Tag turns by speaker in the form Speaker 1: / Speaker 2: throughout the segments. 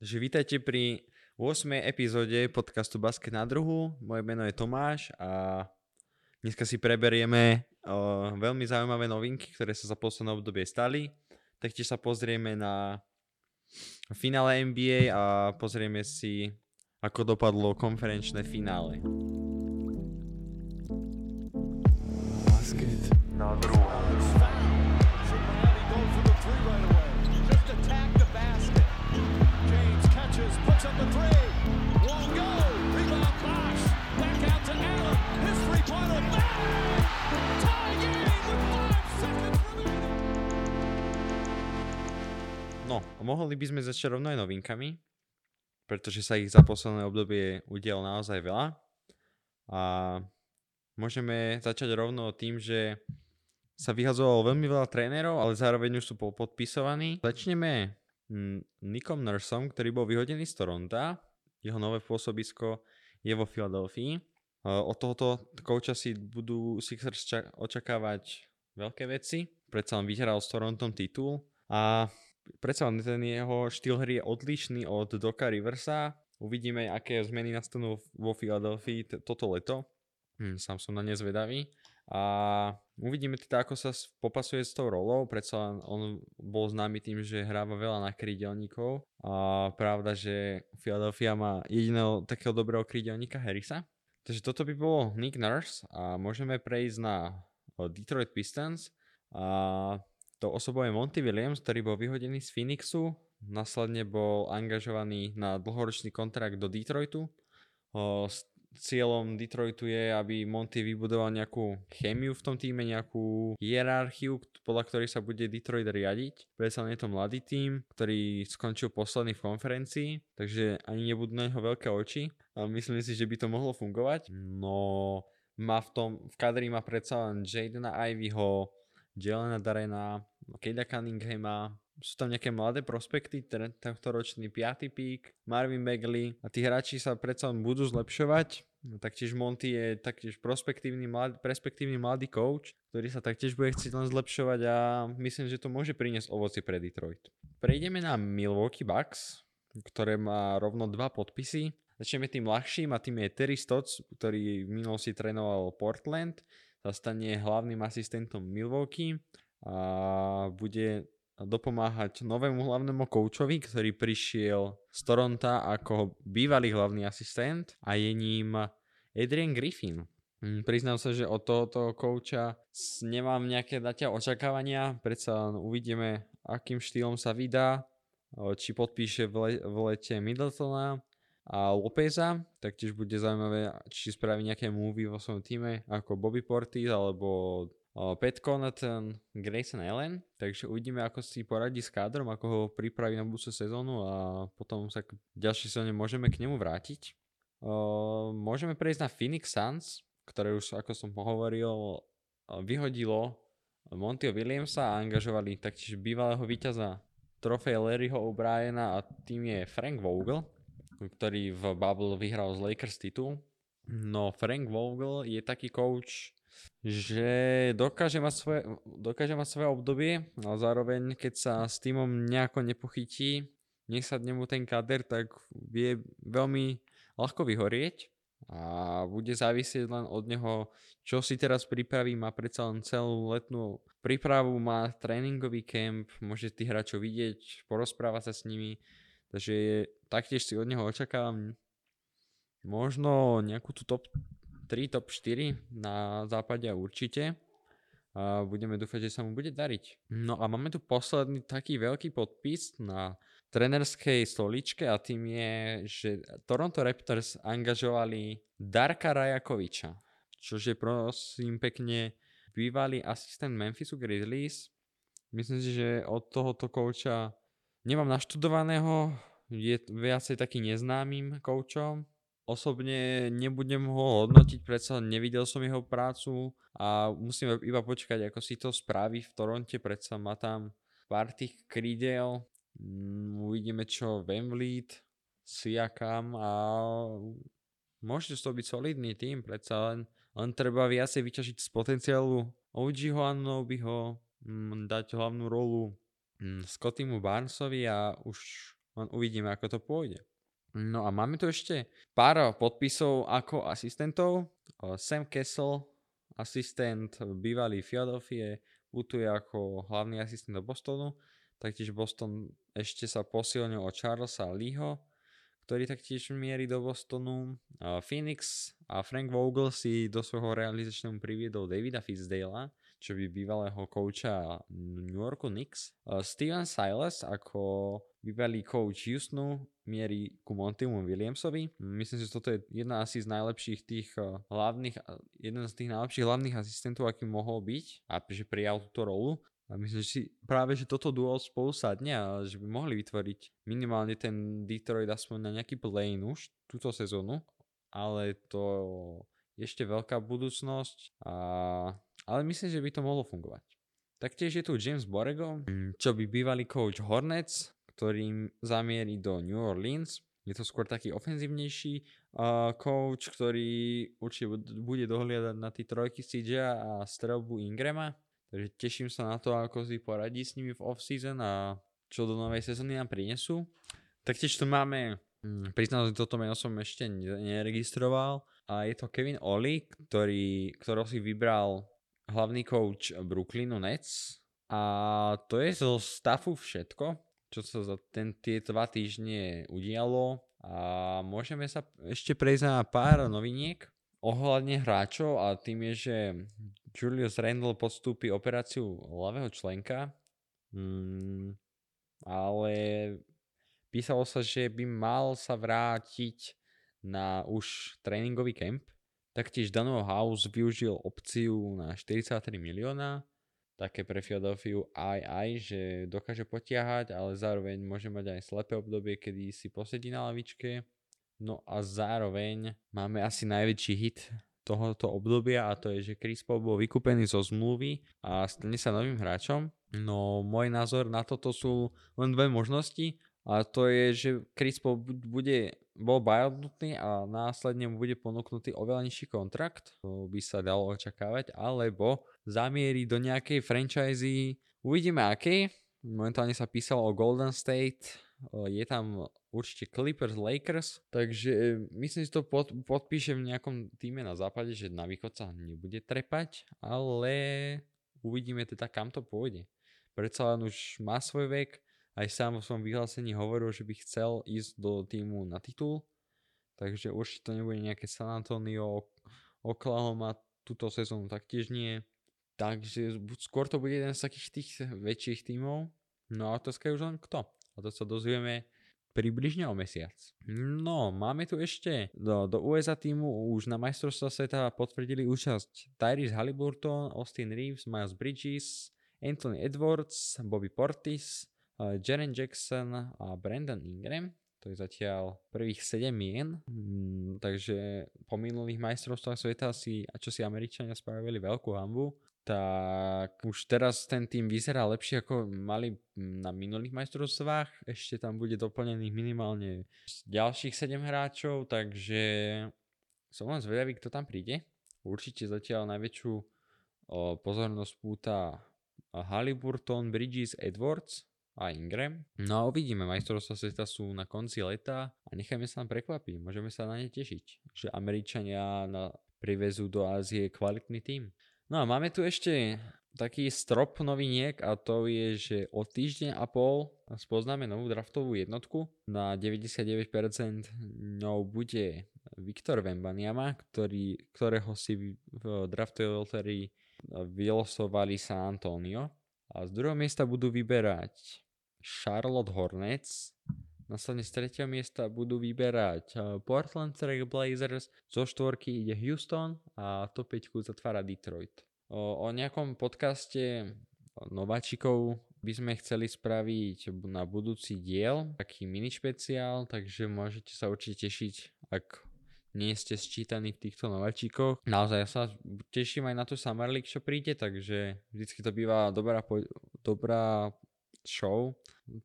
Speaker 1: Takže vítajte pri 8. epizóde podcastu Basket na druhu. Moje meno je Tomáš a dneska si preberieme o, veľmi zaujímavé novinky, ktoré sa za posledné obdobie stali. Taktiež sa pozrieme na finále NBA a pozrieme si, ako dopadlo konferenčné finále.
Speaker 2: Basket na druhu.
Speaker 1: No, mohli by sme začať rovno aj novinkami, pretože sa ich za posledné obdobie udialo naozaj veľa. A môžeme začať rovno tým, že sa vyhazovalo veľmi veľa trénerov, ale zároveň už sú po- podpisovaní. Začneme mm, Nikom Nursom, ktorý bol vyhodený z Toronta. Jeho nové pôsobisko je vo Filadelfii. Od tohoto kouča si budú Sixers ča- očakávať veľké veci. Predsa len vyhral s Torontom titul a predsa len ten jeho štýl hry je odlišný od Doka Riversa. Uvidíme, aké zmeny nastanú vo Filadelfii t- toto leto. Hm, sám som na ne zvedavý. A uvidíme teda, ako sa popasuje s tou rolou. Predsa len on bol známy tým, že hráva veľa na krídelníkov. A pravda, že Philadelphia má jediného takého dobrého krídelníka Harrisa. Takže toto by bolo Nick Nurse a môžeme prejsť na Detroit Pistons. A to osobou je Monty Williams, ktorý bol vyhodený z Phoenixu, následne bol angažovaný na dlhoročný kontrakt do Detroitu. O, s cieľom Detroitu je, aby Monty vybudoval nejakú chémiu v tom týme, nejakú hierarchiu, podľa ktorej sa bude Detroit riadiť. Predsa je to mladý tím, ktorý skončil posledný v konferencii, takže ani nebudú na neho veľké oči. A myslím si, že by to mohlo fungovať. No, má v tom, v kadri má predsa len Jadena Ivyho, Jelena Darena, Keda Cunninghama, sú tam nejaké mladé prospekty, ten- tento ročný 5. pík, Marvin Bagley a tí hráči sa predsa budú zlepšovať. Taktiež Monty je taktiež prospektívny, mladý, perspektívny mladý coach, ktorý sa taktiež bude chcieť len zlepšovať a myslím, že to môže priniesť ovoci pre Detroit. Prejdeme na Milwaukee Bucks, ktoré má rovno dva podpisy. Začneme tým ľahším a tým je Terry Stotts, ktorý v minulosti trénoval Portland, sa stane hlavným asistentom Milwaukee a bude dopomáhať novému hlavnému koučovi, ktorý prišiel z Toronta ako bývalý hlavný asistent a je ním Adrian Griffin. Mm, Priznám sa, že od tohoto kouča nemám nejaké zatiaľ očakávania, predsa uvidíme, akým štýlom sa vydá, či podpíše v, v lete Middletona a Lopeza, taktiež bude zaujímavé, či spraví nejaké movie vo svojom týme, ako Bobby Portis alebo Pat Connaughton, Grayson Allen, takže uvidíme, ako si poradí s kádrom, ako ho pripraví na budúcu sezónu a potom sa k ďalšej sezóne môžeme k nemu vrátiť. Môžeme prejsť na Phoenix Suns, ktoré už, ako som hovoril, vyhodilo Montyho Williamsa a angažovali taktiež bývalého víťaza trofej Larryho O'Briena a tým je Frank Vogel, ktorý v Bubble vyhral z Lakers titul. No Frank Vogel je taký coach, že dokáže mať svoje, dokáže mať svoje obdobie, ale zároveň keď sa s týmom nejako nepochytí, nesadne mu ten kader, tak vie veľmi ľahko vyhorieť a bude závisieť len od neho, čo si teraz pripraví, má predsa len celú letnú prípravu, má tréningový kemp, môže tých hráčov vidieť, porozprávať sa s nimi, takže taktiež si od neho očakávam možno nejakú tú top 3, top 4 na západe určite. A budeme dúfať, že sa mu bude dariť. No a máme tu posledný taký veľký podpis na trenerskej stoličke a tým je, že Toronto Raptors angažovali Darka Rajakoviča, čo je prosím pekne bývalý asistent Memphisu Grizzlies. Myslím si, že od tohoto kouča nemám naštudovaného, je viacej taký neznámym koučom. Osobne nebudem ho hodnotiť, predsa nevidel som jeho prácu a musíme iba počkať, ako si to spraví v Toronte, predsa má tam pár tých krídel, Mm, uvidíme čo Vemvliet, Siakam a môže z toho byť solidný tým, predsa len, len treba viacej vyťažiť z potenciálu OGho Anunobyho, mm, dať hlavnú rolu Scottimu Barnesovi a už Len uvidíme, ako to pôjde. No a máme tu ešte pár podpisov ako asistentov. O, Sam Kessel, asistent bývalý Philadelphia, putuje ako hlavný asistent do Bostonu. Taktiež Boston ešte sa posilnil od Charlesa Leeho, ktorý taktiež mierí do Bostonu. Phoenix a Frank Vogel si do svojho realizačného priviedol Davida Fizdale'a, čo by bývalého kouča New Yorku Knicks. A Steven Silas ako bývalý coach Houstonu mierí ku Montimu Williamsovi. Myslím si, že toto je jedna asi z najlepších tých uh, hlavných, uh, jeden z tých najlepších hlavných asistentov, aký mohol byť a že prijal túto rolu. A myslím, si práve, že toto duo spolu sadne a že by mohli vytvoriť minimálne ten Detroit aspoň na nejaký play už túto sezónu. Ale to ešte veľká budúcnosť, a, ale myslím, že by to mohlo fungovať. Taktiež je tu James Borrego, čo by bývalý coach Hornets, ktorým zamierí do New Orleans. Je to skôr taký ofenzívnejší uh, coach, ktorý určite bude dohliadať na tí trojky CJ a strelbu Ingrama. Takže teším sa na to, ako si poradí s nimi v off-season a čo do novej sezóny nám prinesú. Taktiež tu máme, hm, priznám, že toto meno som ešte neregistroval, a je to Kevin Oli, ktorý, ktorého si vybral hlavný coach Brooklynu Nets. A to je zo stafu všetko, čo sa za ten, tie dva týždne udialo. A môžeme sa ešte prejsť na pár noviniek ohľadne hráčov a tým je, že Julius Randle podstúpi operáciu ľavého členka, mm, ale písalo sa, že by mal sa vrátiť na už tréningový kemp. Taktiež Daniel House využil opciu na 43 milióna, také pre Philadelphia aj aj, že dokáže potiahať, ale zároveň môže mať aj slepé obdobie, kedy si posedí na lavičke. No a zároveň máme asi najväčší hit tohoto obdobia a to je, že Chris Paul bol vykúpený zo zmluvy a stane sa novým hráčom. No môj názor na toto sú len dve možnosti a to je, že Chris Paul bude, bol buyoutnutý a následne mu bude ponúknutý oveľa nižší kontrakt, to by sa dalo očakávať, alebo zamierí do nejakej franchise, uvidíme akej, momentálne sa písalo o Golden State, je tam určite Clippers, Lakers, takže e, myslím si to pod, podpíše v nejakom týme na západe, že na východ sa nebude trepať, ale uvidíme teda kam to pôjde. Predsa len už má svoj vek, aj sám vo svojom vyhlásení hovoril, že by chcel ísť do týmu na titul, takže určite to nebude nejaké San Antonio, Oklahoma túto sezónu taktiež nie. Takže skôr to bude jeden z takých tých väčších tímov. No a otázka je už len kto. A to sa dozvieme približne o mesiac. No, máme tu ešte do, do USA týmu už na majstrovstva sveta potvrdili účasť Tyrese Halliburton, Austin Reeves, Miles Bridges, Anthony Edwards, Bobby Portis, Jaren Jackson a Brandon Ingram. To je zatiaľ prvých 7 mien, mm, takže po minulých majstrovstvách sveta si, a čo si Američania spravili veľkú hambu, tak už teraz ten tým vyzerá lepšie ako mali na minulých majstrovstvách. Ešte tam bude doplnených minimálne ďalších 7 hráčov, takže som len zvedavý, kto tam príde. Určite zatiaľ najväčšiu o, pozornosť púta Halliburton, Bridges, Edwards a Ingram. No a uvidíme, majstrovstvá sveta sú na konci leta a nechajme sa tam prekvapiť, môžeme sa na ne tešiť, že Američania na, privezú do Ázie kvalitný tým. No a máme tu ešte taký strop noviniek a to je, že o týždeň a pol spoznáme novú draftovú jednotku. Na 99% ňou bude Viktor Vembaniama, ktorý, ktorého si v draftovej loterii vylosovali San Antonio. A z druhého miesta budú vyberať Charlotte Hornets, Následne z tretieho miesta budú vyberať Portland Trail Blazers, zo štvorky ide Houston a top 5 zatvára Detroit. O, o nejakom podcaste nováčikov by sme chceli spraviť na budúci diel, taký mini špeciál, takže môžete sa určite tešiť, ak nie ste sčítaní v týchto nováčikoch. Naozaj ja sa teším aj na tú Summer League, čo príde, takže vždycky to býva dobrá, dobrá show.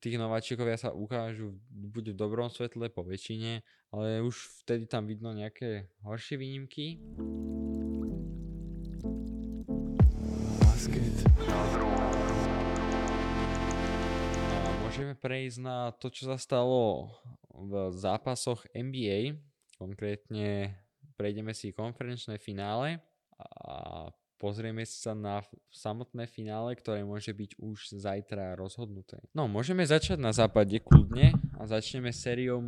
Speaker 1: Tých nováčikovia sa ukážu buď v dobrom svetle po väčšine, ale už vtedy tam vidno nejaké horšie výnimky. Basket. môžeme prejsť na to, čo sa stalo v zápasoch NBA. Konkrétne prejdeme si konferenčné finále a pozrieme sa na samotné finále, ktoré môže byť už zajtra rozhodnuté. No, môžeme začať na západe kľudne a začneme sériou,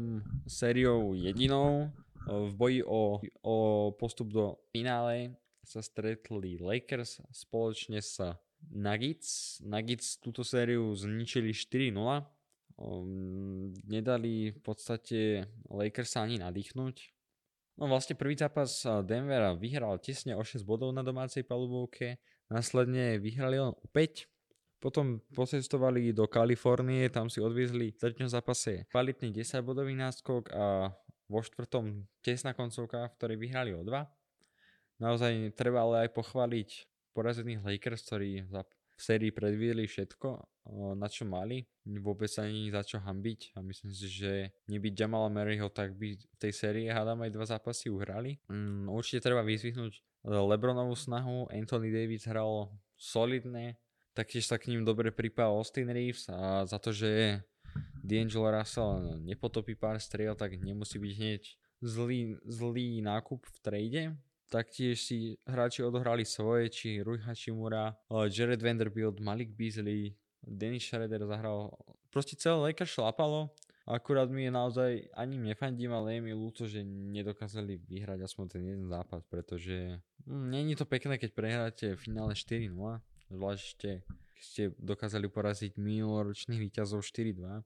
Speaker 1: sériou jedinou. V boji o, o postup do finále sa stretli Lakers spoločne s Nuggets. Nuggets túto sériu zničili 4-0. Um, nedali v podstate Lakers sa ani nadýchnuť. No vlastne prvý zápas Denver vyhral tesne o 6 bodov na domácej palubovke, následne vyhrali len o 5. Potom pocestovali do Kalifornie, tam si odviezli v treťom zápase kvalitný 10 bodový náskok a vo štvrtom tesná koncovka, v ktorej vyhrali o 2. Naozaj treba ale aj pochváliť porazených Lakers, ktorí v sérii predviedli všetko, na čo mali. Vôbec sa není za čo hambiť a myslím si, že nebyť Jamala Maryho, tak by v tej sérii hádam aj dva zápasy uhrali. Mm, určite treba vyzvihnúť Lebronovú snahu, Anthony Davis hral solidne, taktiež sa k ním dobre pripál Austin Reeves a za to, že D'Angelo Russell nepotopí pár striel, tak nemusí byť hneď zlý, zlý nákup v trade. Taktiež si hráči odohrali svoje, či Rui Hachimura, eh, Jared Vanderbilt, Malik Beasley, Dennis Schroeder zahral. Proste celé Lakers šlapalo. Akurát mi je naozaj, ani nefandím, ale je mi ľúto, že nedokázali vyhrať aspoň ten jeden zápas, pretože hm, není to pekné, keď prehráte v finále 4-0, zvlášť ste dokázali poraziť minuloročných víťazov 4-2.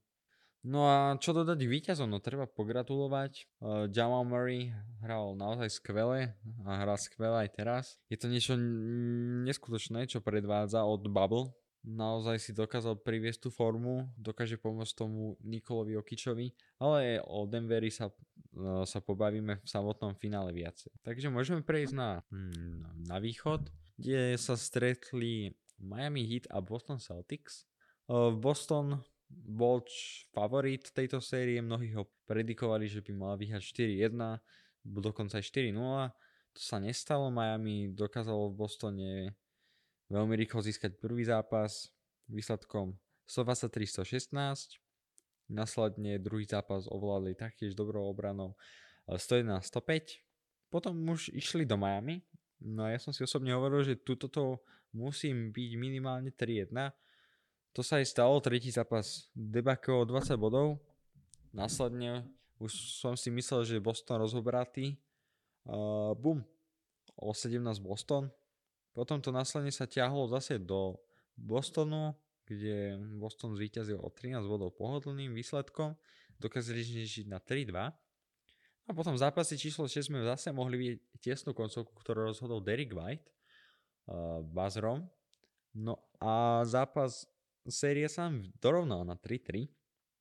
Speaker 1: No a čo dodať víťazom? No treba pogratulovať. Uh, Jamal Murray hral naozaj skvele a hrá skvele aj teraz. Je to niečo neskutočné, čo predvádza od Bubble. Naozaj si dokázal priviesť tú formu, dokáže pomôcť tomu Nikolovi Okičovi, ale o Denveri sa, uh, sa pobavíme v samotnom finále viacej. Takže môžeme prejsť na, hmm, na východ, kde sa stretli Miami Heat a Boston Celtics. Uh, Boston bol favorit tejto série, mnohí ho predikovali, že by mala vyhrať 4-1, dokonca aj 4-0. To sa nestalo, Miami dokázalo v Bostone veľmi rýchlo získať prvý zápas výsledkom 123-116. Následne druhý zápas ovládli taktiež dobrou obranou 111-105. Potom už išli do Miami. No a ja som si osobne hovoril, že tuto to musím byť minimálne 3-1 to sa aj stalo, tretí zápas debakel o 20 bodov. Následne už som si myslel, že Boston rozobratý. Uh, bum, o 17 Boston. Potom to následne sa ťahlo zase do Bostonu, kde Boston zvíťazil o 13 bodov pohodlným výsledkom. Dokázali žiť na 3-2. A potom v zápase číslo 6 sme zase mohli vidieť tesnú koncovku, ktorú rozhodol Derek White uh, bazrom. No a zápas séria sa dorovnala na 3-3.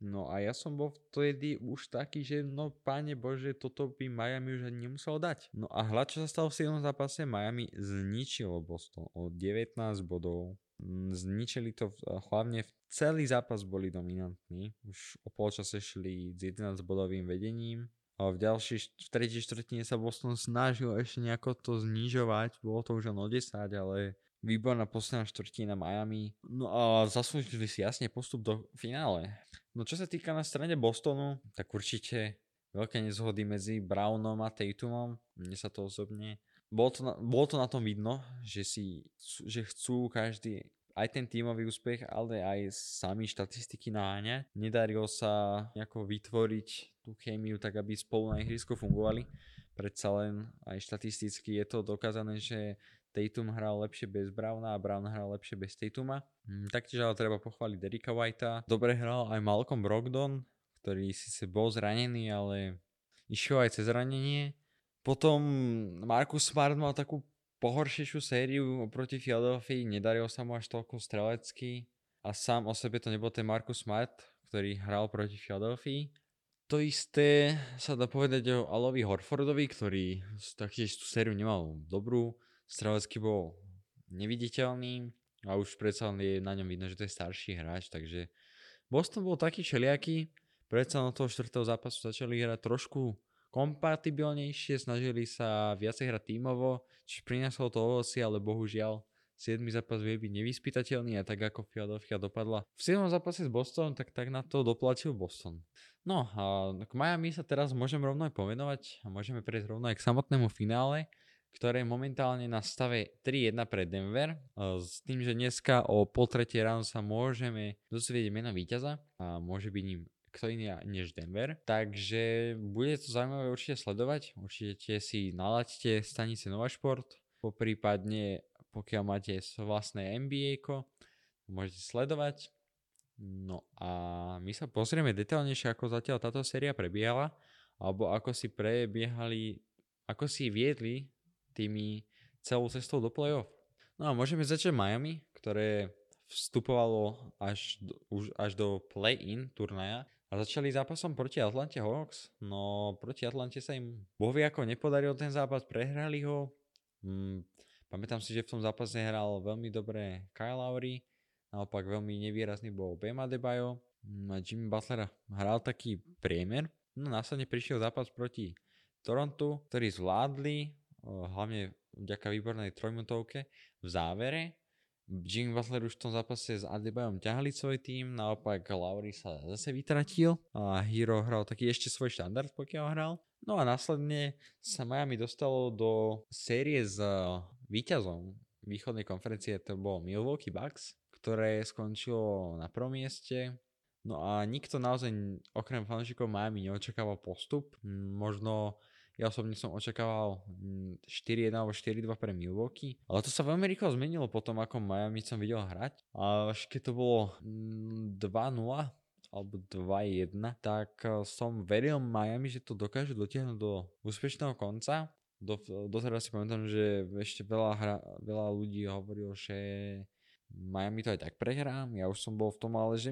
Speaker 1: No a ja som bol vtedy už taký, že no páne Bože, toto by Miami už ani nemuselo dať. No a hľad, čo sa stalo v 7. zápase, Miami zničilo Boston o 19 bodov. Mm, zničili to hlavne v celý zápas boli dominantní. Už o polčase šli s 11 bodovým vedením. A v ďalšej, v tretej štvrtine sa Boston snažil ešte nejako to znižovať. Bolo to už len o 10, ale výborná posledná štvrtina Miami. No a zaslúžili si jasne postup do finále. No čo sa týka na strane Bostonu, tak určite veľké nezhody medzi Brownom a Tatumom. Mne sa to osobne... Bolo to na, bolo to na tom vidno, že, si, že chcú každý aj ten tímový úspech, ale aj sami štatistiky naháňať. Nedarilo sa nejako vytvoriť tú chémiu tak, aby spolu na ihrisku fungovali. Predsa len aj štatisticky je to dokázané, že Tatum hral lepšie bez Browna a Brown hral lepšie bez Tatuma. Mm, taktiež ale treba pochváliť Derika Whitea. Dobre hral aj Malcolm Brogdon, ktorý síce bol zranený, ale išiel aj cez zranenie. Potom Marcus Smart mal takú pohoršejšiu sériu oproti Philadelphia, nedarilo sa mu až toľko strelecky a sám o sebe to nebol ten Marcus Smart, ktorý hral proti Philadelphia. To isté sa dá povedať o Alovi Horfordovi, ktorý taktiež tú sériu nemal dobrú Strelecký bol neviditeľný a už predsa je na ňom vidno, že to je starší hráč, takže Boston bol taký čeliaký, predsa na toho štvrtého zápasu začali hrať trošku kompatibilnejšie, snažili sa viacej hrať tímovo, či prinieslo to ovoci, ale bohužiaľ 7. zápas vie byť nevyspytateľný a tak ako Philadelphia dopadla v 7. zápase s Bostonom, tak tak na to doplatil Boston. No a k Miami sa teraz môžem rovno aj povenovať a môžeme prejsť rovno aj k samotnému finále, ktoré je momentálne na stave 3-1 pre Denver. S tým, že dneska o pol tretie ráno sa môžeme dozvedieť meno víťaza a môže byť ním kto iný než Denver. Takže bude to zaujímavé určite sledovať. Určite si nalaďte stanice Nova Šport, poprípadne pokiaľ máte vlastné NBA, môžete sledovať. No a my sa pozrieme detaľnejšie, ako zatiaľ táto séria prebiehala, alebo ako si prebiehali, ako si viedli tými celou cestou do play-off. No a môžeme začať Miami, ktoré vstupovalo až do, už až do play-in turnaja a začali zápasom proti Atlante Hawks. No proti Atlante sa im bohvie ako nepodaril ten zápas, prehrali ho. Mm, Pamätám si, že v tom zápase hral veľmi dobre Kyle Lowry, naopak veľmi nevýrazný bol Bema Debajo. No Jimmy Butler hral taký priemer. No následne prišiel zápas proti Torontu, ktorý zvládli, hlavne vďaka výbornej trojmutovke v závere. Jimmy Butler už v tom zápase s Adebayom ťahali svoj tým, naopak Lowry sa zase vytratil a Hero hral taký ešte svoj štandard, pokiaľ hral. No a následne sa Miami dostalo do série s Výťazom východnej konferencie to bol Milwaukee Bucks, ktoré skončilo na prvom mieste. No a nikto naozaj okrem fanúšikov Miami neočakával postup. Možno ja osobne som očakával 4-1 alebo 4-2 pre Milwaukee. Ale to sa veľmi rýchlo zmenilo potom, ako Miami som videl hrať. A až keď to bolo 2-0 alebo 2-1, tak eh, som veril Miami, že to dokáže dotiahnuť do úspešného konca do, doteraz si pamätám, že ešte veľa, hra, veľa ľudí hovorilo, že Miami to aj tak prehrá. Ja už som bol v tom, ale že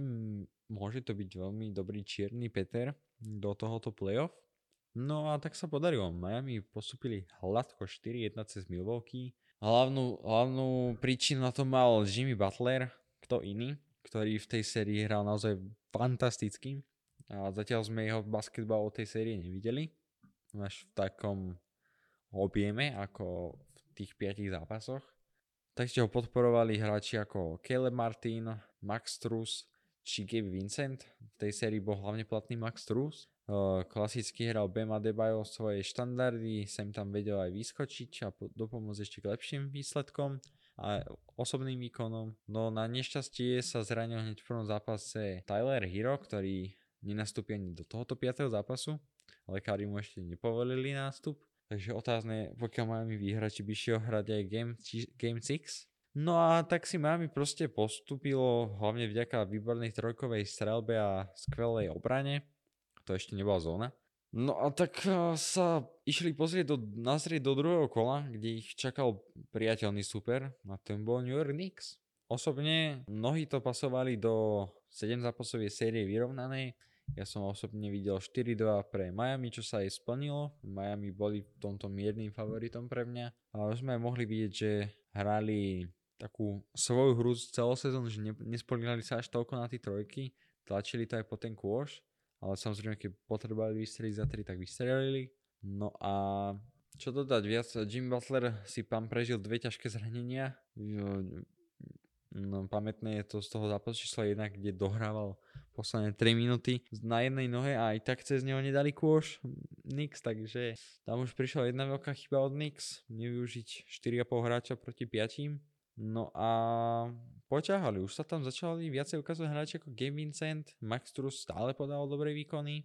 Speaker 1: môže to byť veľmi dobrý čierny Peter do tohoto playoff. No a tak sa podarilo. Miami postupili hladko 4-1 cez Milwaukee. Hlavnú, hlavnú príčinu na to mal Jimmy Butler, kto iný, ktorý v tej sérii hral naozaj fantasticky. A zatiaľ sme jeho basketbal o tej série nevideli. Až v takom objeme ako v tých piatich zápasoch. Taktiež ho podporovali hráči ako Caleb Martin, Max Truss či Gabe Vincent. V tej sérii bol hlavne platný Max Truss. Klasicky hral Bema Debajo svoje štandardy, sem tam vedel aj vyskočiť a dopomôcť ešte k lepším výsledkom a osobným výkonom. No na nešťastie sa zranil hneď v prvom zápase Tyler Hero, ktorý nenastúpi ani do tohoto 5. zápasu. Lekári mu ešte nepovolili nástup. Takže otázne, pokiaľ Miami vyhrať, či by šiel hrať aj Game, game 6. No a tak si Miami proste postupilo, hlavne vďaka výbornej trojkovej strelbe a skvelej obrane. To ešte nebola zóna. No a tak sa išli pozrieť do, nazrieť do druhého kola, kde ich čakal priateľný super a ten bol New York Knicks. Osobne mnohí to pasovali do 7 zápasovej série vyrovnanej, ja som osobne videl 4-2 pre Miami, čo sa aj splnilo. Miami boli v tomto miernym favoritom pre mňa. Ale sme mohli vidieť, že hrali takú svoju hru celosezón, že ne, nespoliehali sa až toľko na tie trojky. Tlačili to aj po ten kôš. Ale samozrejme, keď potrebovali vystreliť za 3, tak vystrelili. No a čo dodať viac, Jim Butler si pán prežil dve ťažké zranenia. No, pamätné je to z toho zápasu číslo 1, kde dohrával posledné 3 minúty na jednej nohe a aj tak cez neho nedali kôš Nix, takže tam už prišla jedna veľká chyba od Nix, nevyužiť 4,5 hráča proti 5. No a poťahali, už sa tam začali viacej ukazovať hráči ako Game Vincent, Max Truss stále podal dobré výkony,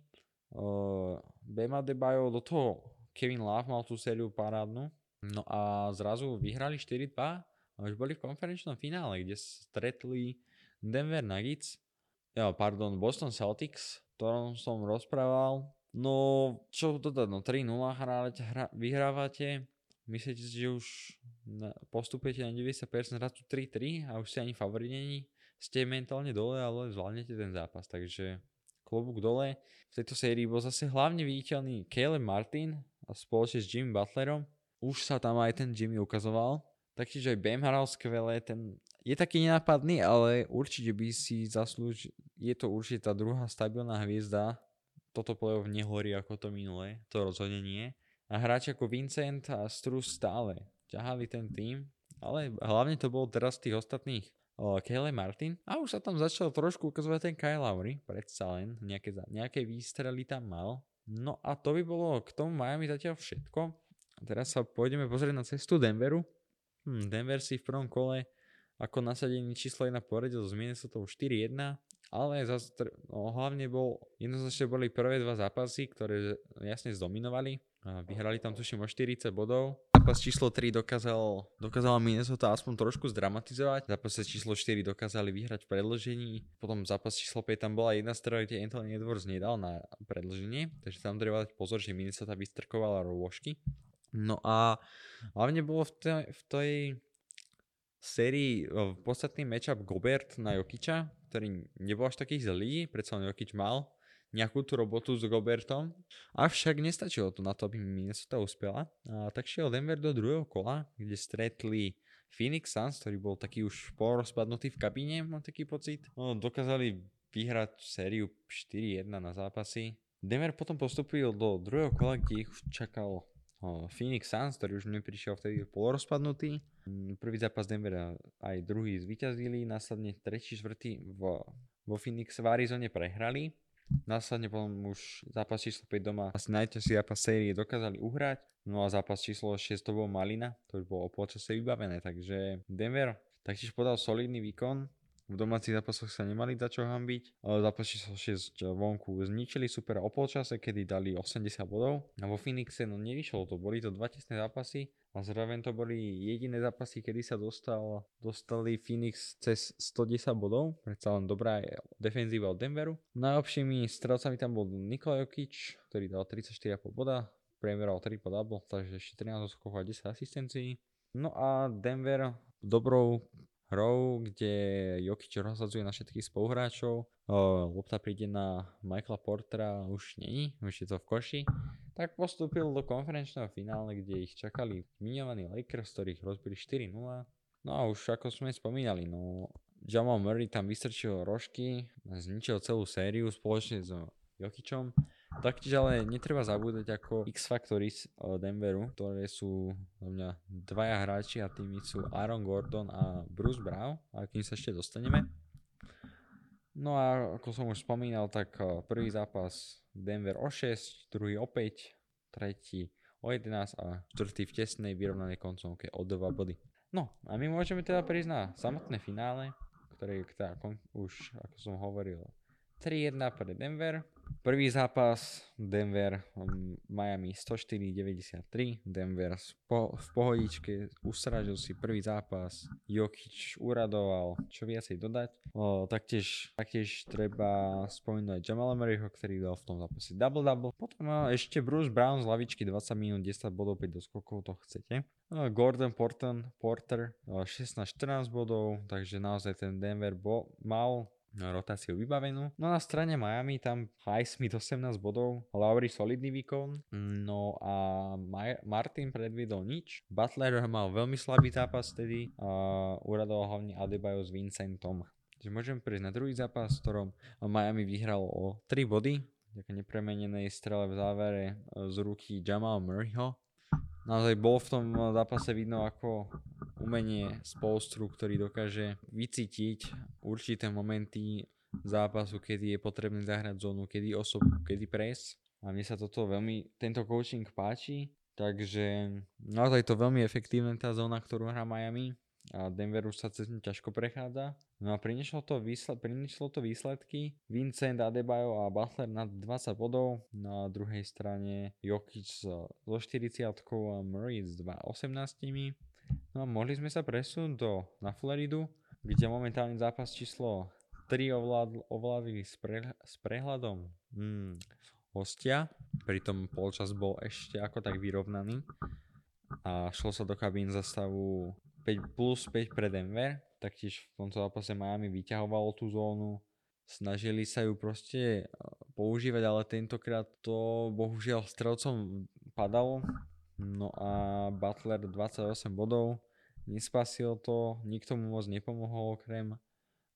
Speaker 1: uh, Bema Debajo, do toho Kevin Love mal tú sériu parádnu, no a zrazu vyhrali 4-2 a už boli v konferenčnom finále, kde stretli Denver Nuggets. Ja, pardon, Boston Celtics, ktorom som rozprával. No, čo dodať, no 3-0 hrávate, hra, vyhrávate, myslíte že už na, postupujete na 90% rastu 3-3 a už si ani favorit ste mentálne dole, ale zvládnete ten zápas, takže klobúk dole. V tejto sérii bol zase hlavne viditeľný Caleb Martin a spoločne s Jimmy Butlerom. Už sa tam aj ten Jimmy ukazoval. Taktiež aj Bam hral skvelé, ten je taký nenápadný, ale určite by si zaslúžil, je to určite tá druhá stabilná hviezda, toto play-off nehorí ako to minulé, to rozhodne nie. A hráči ako Vincent a Strus stále ťahali ten tým ale hlavne to bol teraz tých ostatných Kyle Martin a už sa tam začal trošku ukazovať ten Kyle Lowry, predsa len nejaké, nejaké výstrely tam mal. No a to by bolo k tomu Miami zatiaľ všetko. Teraz sa pôjdeme pozrieť na cestu Denveru. Hm, Denver si v prvom kole ako nasadení číslo 1 poradil z Minnesota 4-1, ale zase, no, hlavne bol, jednoznačne boli prvé dva zápasy, ktoré jasne zdominovali. Vyhrali tam tuším o 40 bodov. Zápas číslo 3 dokázal, dokázala Minnesota aspoň trošku zdramatizovať. Zápas číslo 4 dokázali vyhrať v predložení. Potom zápas číslo 5 tam bola jedna strela, kde Anthony Edwards nedal na predloženie. Takže tam treba dať pozor, že Minnesota vystrkovala rôžky. No a hlavne bolo v tej, v tej sérii v podstatný matchup Gobert na Jokiča, ktorý nebol až taký zlý, predsa len Jokič mal nejakú tú robotu s Gobertom. Avšak nestačilo to na to, aby Minnesota uspela. A tak šiel Denver do druhého kola, kde stretli Phoenix Suns, ktorý bol taký už porozpadnutý v kabíne, mám taký pocit. No, dokázali vyhrať sériu 4-1 na zápasy. Denver potom postupil do druhého kola, kde ich čakal Phoenix Suns, ktorý už neprišiel vtedy polorozpadnutý. Prvý zápas Denver aj druhý zvíťazili, následne tretí, štvrtý v, vo Phoenix v Arizone prehrali. Následne potom už zápas číslo 5 doma asi najťažší zápas série dokázali uhrať. No a zápas číslo 6 to bol Malina, to už bolo počasie vybavené, takže Denver taktiež podal solidný výkon. V domácich zápasoch sa nemali za čo hambiť. Zápas číslo 6 vonku zničili super o polčase, kedy dali 80 bodov. A vo Phoenixe no nevyšlo to, boli to dva tesné zápasy a zároveň to boli jediné zápasy, kedy sa dostal, dostali Phoenix cez 110 bodov. Predsa len dobrá defenzíva od Denveru. Najlepšími strelcami tam bol Nikola Jokic, ktorý dal 34,5 boda. Priemeral 3 po double, takže ešte 13 skokov a 10 asistencií. No a Denver dobrou hrou, kde Jokic rozhadzuje na všetkých spoluhráčov, lopta príde na Michaela Portera, už není, už je to v koši, tak postúpil do konferenčného finále, kde ich čakali minovaní Lakers, ktorých rozbili 4-0. No a už ako sme spomínali, no Jamal Murray tam vystrčil rožky, zničil celú sériu spoločne s Jokičom Taktiež ale netreba zabúdať ako X-Factory z Denveru, ktoré sú za mňa dvaja hráči a tými sú Aaron Gordon a Bruce Brown, a kým sa ešte dostaneme. No a ako som už spomínal, tak eh, prvý zápas Denver o 6, druhý o 5, tretí o 11 a štvrtý v tesnej vyrovnanej koncovke o 2 body. No a my môžeme teda prísť na samotné finále, ktoré je teda už, ako som hovoril, 3-1 pre Denver, Prvý zápas Denver um, Miami 104-93. Denver v pohodičke usražil si prvý zápas. Jokic uradoval. Čo viacej dodať? O, taktiež, taktiež treba spomínať Jamala Murrayho, ktorý dal v tom zápase double-double. Potom o, ešte Bruce Brown z lavičky 20 minút 10 bodov 5 doskokov, to chcete. O, Gordon Porton, Porter 16-14 bodov, takže naozaj ten Denver bo, mal rotáciu vybavenú. No na strane Miami tam Highsmith 18 bodov, Lowry solidný výkon, no a Martin predviedol nič. Butler mal veľmi slabý zápas vtedy a uradoval hlavne Adebayo s Vincentom. Takže môžeme prejsť na druhý zápas, v ktorom Miami vyhral o 3 body, ďaká nepremenenej strele v závere z ruky Jamal Murrayho. Naozaj bol v tom zápase vidno ako umenie spolstru, ktorý dokáže vycítiť určité momenty zápasu, kedy je potrebné zahrať zónu, kedy osobu, kedy pres. A mne sa toto veľmi, tento coaching páči, takže naozaj to veľmi efektívne tá zóna, ktorú hrá Miami a Denveru sa cez ňu ťažko prechádza. No a prinieslo to, výsled, prinieslo to výsledky. Vincent, Adebayo a Butler na 20 bodov. Na druhej strane Jokic so 40 a Murray s 18. No a mohli sme sa presunúť do, na Floridu, kde momentálny zápas číslo 3 ovládli, ovládli s, pre, s prehľadom hmm, hostia, pritom polčas bol ešte ako tak vyrovnaný. A šlo sa do kabín za stavu 5 plus 5 pre Denver, taktiež v tomto zápase Miami vyťahovalo tú zónu, snažili sa ju proste používať, ale tentokrát to bohužiaľ strelcom padalo, No a Butler 28 bodov, nespasil to, nikto mu moc nepomohol okrem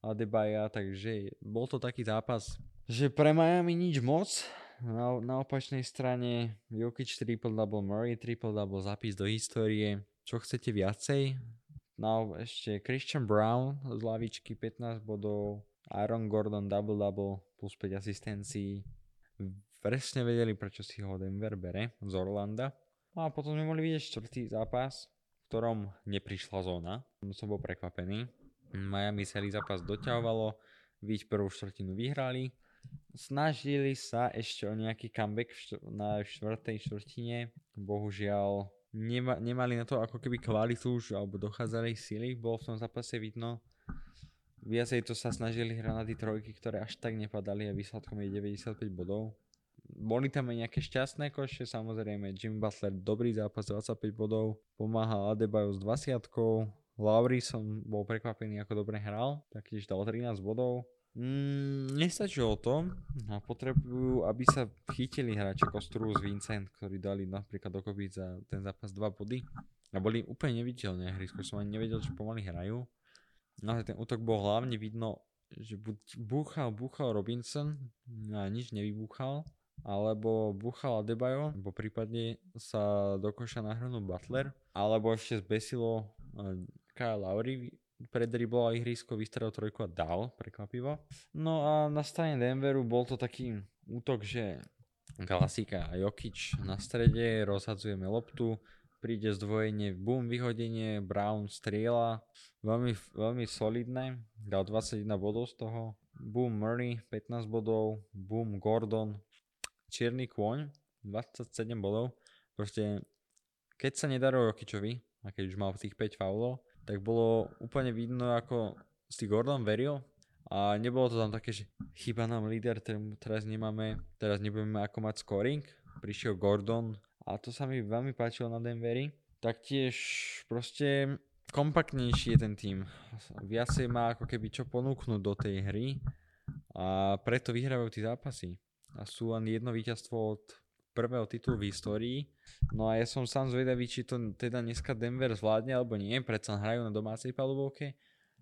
Speaker 1: Adebaja, takže bol to taký zápas, že pre Miami nič moc. Na, na opačnej strane Jokic triple double, Murray triple double, zapis do histórie. Čo chcete viacej? No ešte Christian Brown z lavičky 15 bodov, Aaron Gordon double-double plus 5 asistencií. Presne vedeli, prečo si ho Denver bere z Orlanda. No a potom sme mohli vidieť čtvrtý zápas, v ktorom neprišla zóna. Som bol prekvapený. Miami celý zápas doťahovalo, vidieť prvú štvrtinu vyhrali. Snažili sa ešte o nejaký comeback na štvrtej štvrtine. Bohužiaľ nema, nemali na to ako keby kvalitu už, alebo dochádzali síly, bolo v tom zápase vidno. Viacej to sa snažili hrať trojky, ktoré až tak nepadali a výsledkom je 95 bodov. Boli tam aj nejaké šťastné koše, samozrejme Jimmy Butler dobrý zápas 25 bodov, pomáhal Adebayo s 20 Lowry som bol prekvapený ako dobre hral, taktiež dal 13 bodov. Mm, nestačilo to a potrebujú, aby sa chytili hráči ako Struz, Vincent, ktorí dali napríklad dokopy za ten zápas 2 body a boli úplne neviditeľné hry, skôr som ani nevedel, že pomaly hrajú. No ten útok bol hlavne vidno, že buď búchal, búchal Robinson a nič nevybúchal, alebo búchal Adebayo, alebo prípadne sa do koša Butler, alebo ešte zbesilo eh, Kyle Lowry, predribloval ihrisko, vystrelil trojku a dal, prekvapivo. No a na strane Denveru bol to taký útok, že klasika Jokic na strede, rozhadzujeme loptu, príde zdvojenie, boom, vyhodenie, Brown strieľa, veľmi, veľmi solidné, dal 21 bodov z toho, boom Murray 15 bodov, boom Gordon, čierny kôň 27 bodov, proste keď sa nedarilo Jokičovi, a keď už mal tých 5 faulov, tak bolo úplne vidno, ako si Gordon veril a nebolo to tam také, že chyba nám líder, teraz nemáme, teraz nebudeme ako mať scoring. Prišiel Gordon a to sa mi veľmi páčilo na Denveri. Taktiež proste kompaktnejší je ten tým. Viacej má ako keby čo ponúknuť do tej hry a preto vyhrávajú tie zápasy. A sú len jedno víťazstvo od prvého titulu v histórii. No a ja som sám zvedavý, či to teda dneska Denver zvládne alebo nie, predsa hrajú na domácej palubovke,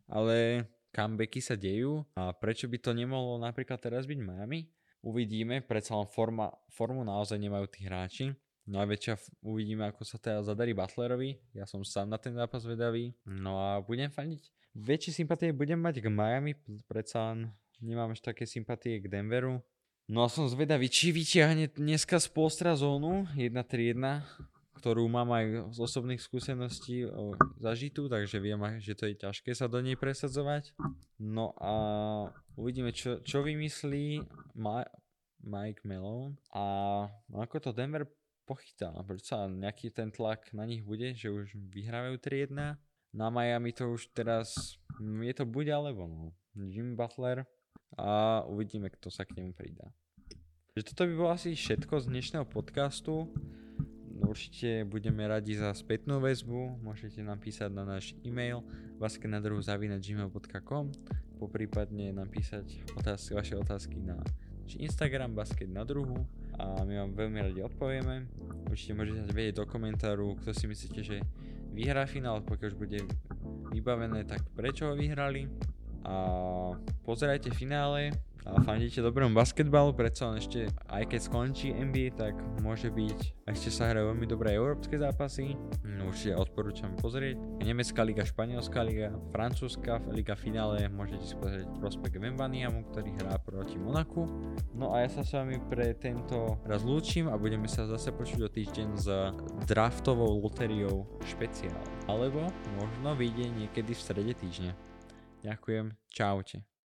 Speaker 1: ale comebacky sa dejú a prečo by to nemohlo napríklad teraz byť Miami? Uvidíme, predsa len forma, formu naozaj nemajú tí hráči. No a väčšia uvidíme, ako sa teda zadarí Butlerovi. Ja som sám na ten zápas vedavý. No a budem faniť. Väčšie sympatie budem mať k Miami, predsa len nemám až také sympatie k Denveru. No a som zvedavý, či vyťahne dneska z polstra zónu 1-3-1, ktorú mám aj z osobných skúseností o, zažitú, takže viem, že to je ťažké sa do nej presadzovať. No a uvidíme, čo, čo vymyslí Ma- Mike Malone a ako to Denver pochytá, prečo sa nejaký ten tlak na nich bude, že už vyhrávajú 3-1. Na Miami to už teraz, je to buď alebo no. Jim Butler a uvidíme, kto sa k nemu pridá. Že toto by bolo asi všetko z dnešného podcastu. Určite budeme radi za spätnú väzbu. Môžete nám písať na náš e-mail basketnadruhu.gmail.com poprípadne nám písať otázky, vaše otázky na Instagram basket na druhu a my vám veľmi radi odpovieme. Určite môžete vedieť do komentáru, kto si myslíte, že vyhrá finál, pokiaľ už bude vybavené, tak prečo ho vyhrali a pozerajte finále a fandíte dobrému basketbalu, predsa len ešte aj keď skončí NBA, tak môže byť, ešte sa hrajú veľmi dobré európske zápasy, no, určite odporúčam pozrieť. Nemecká liga, španielská liga, francúzska liga finále, môžete si pozrieť prospekt Vembaniamu, ktorý hrá proti Monaku. No a ja sa s vami pre tento raz lúčim a budeme sa zase počuť o týždeň s draftovou lotériou špeciál. Alebo možno vyjde niekedy v strede týždňa. Ďakujem, čaute.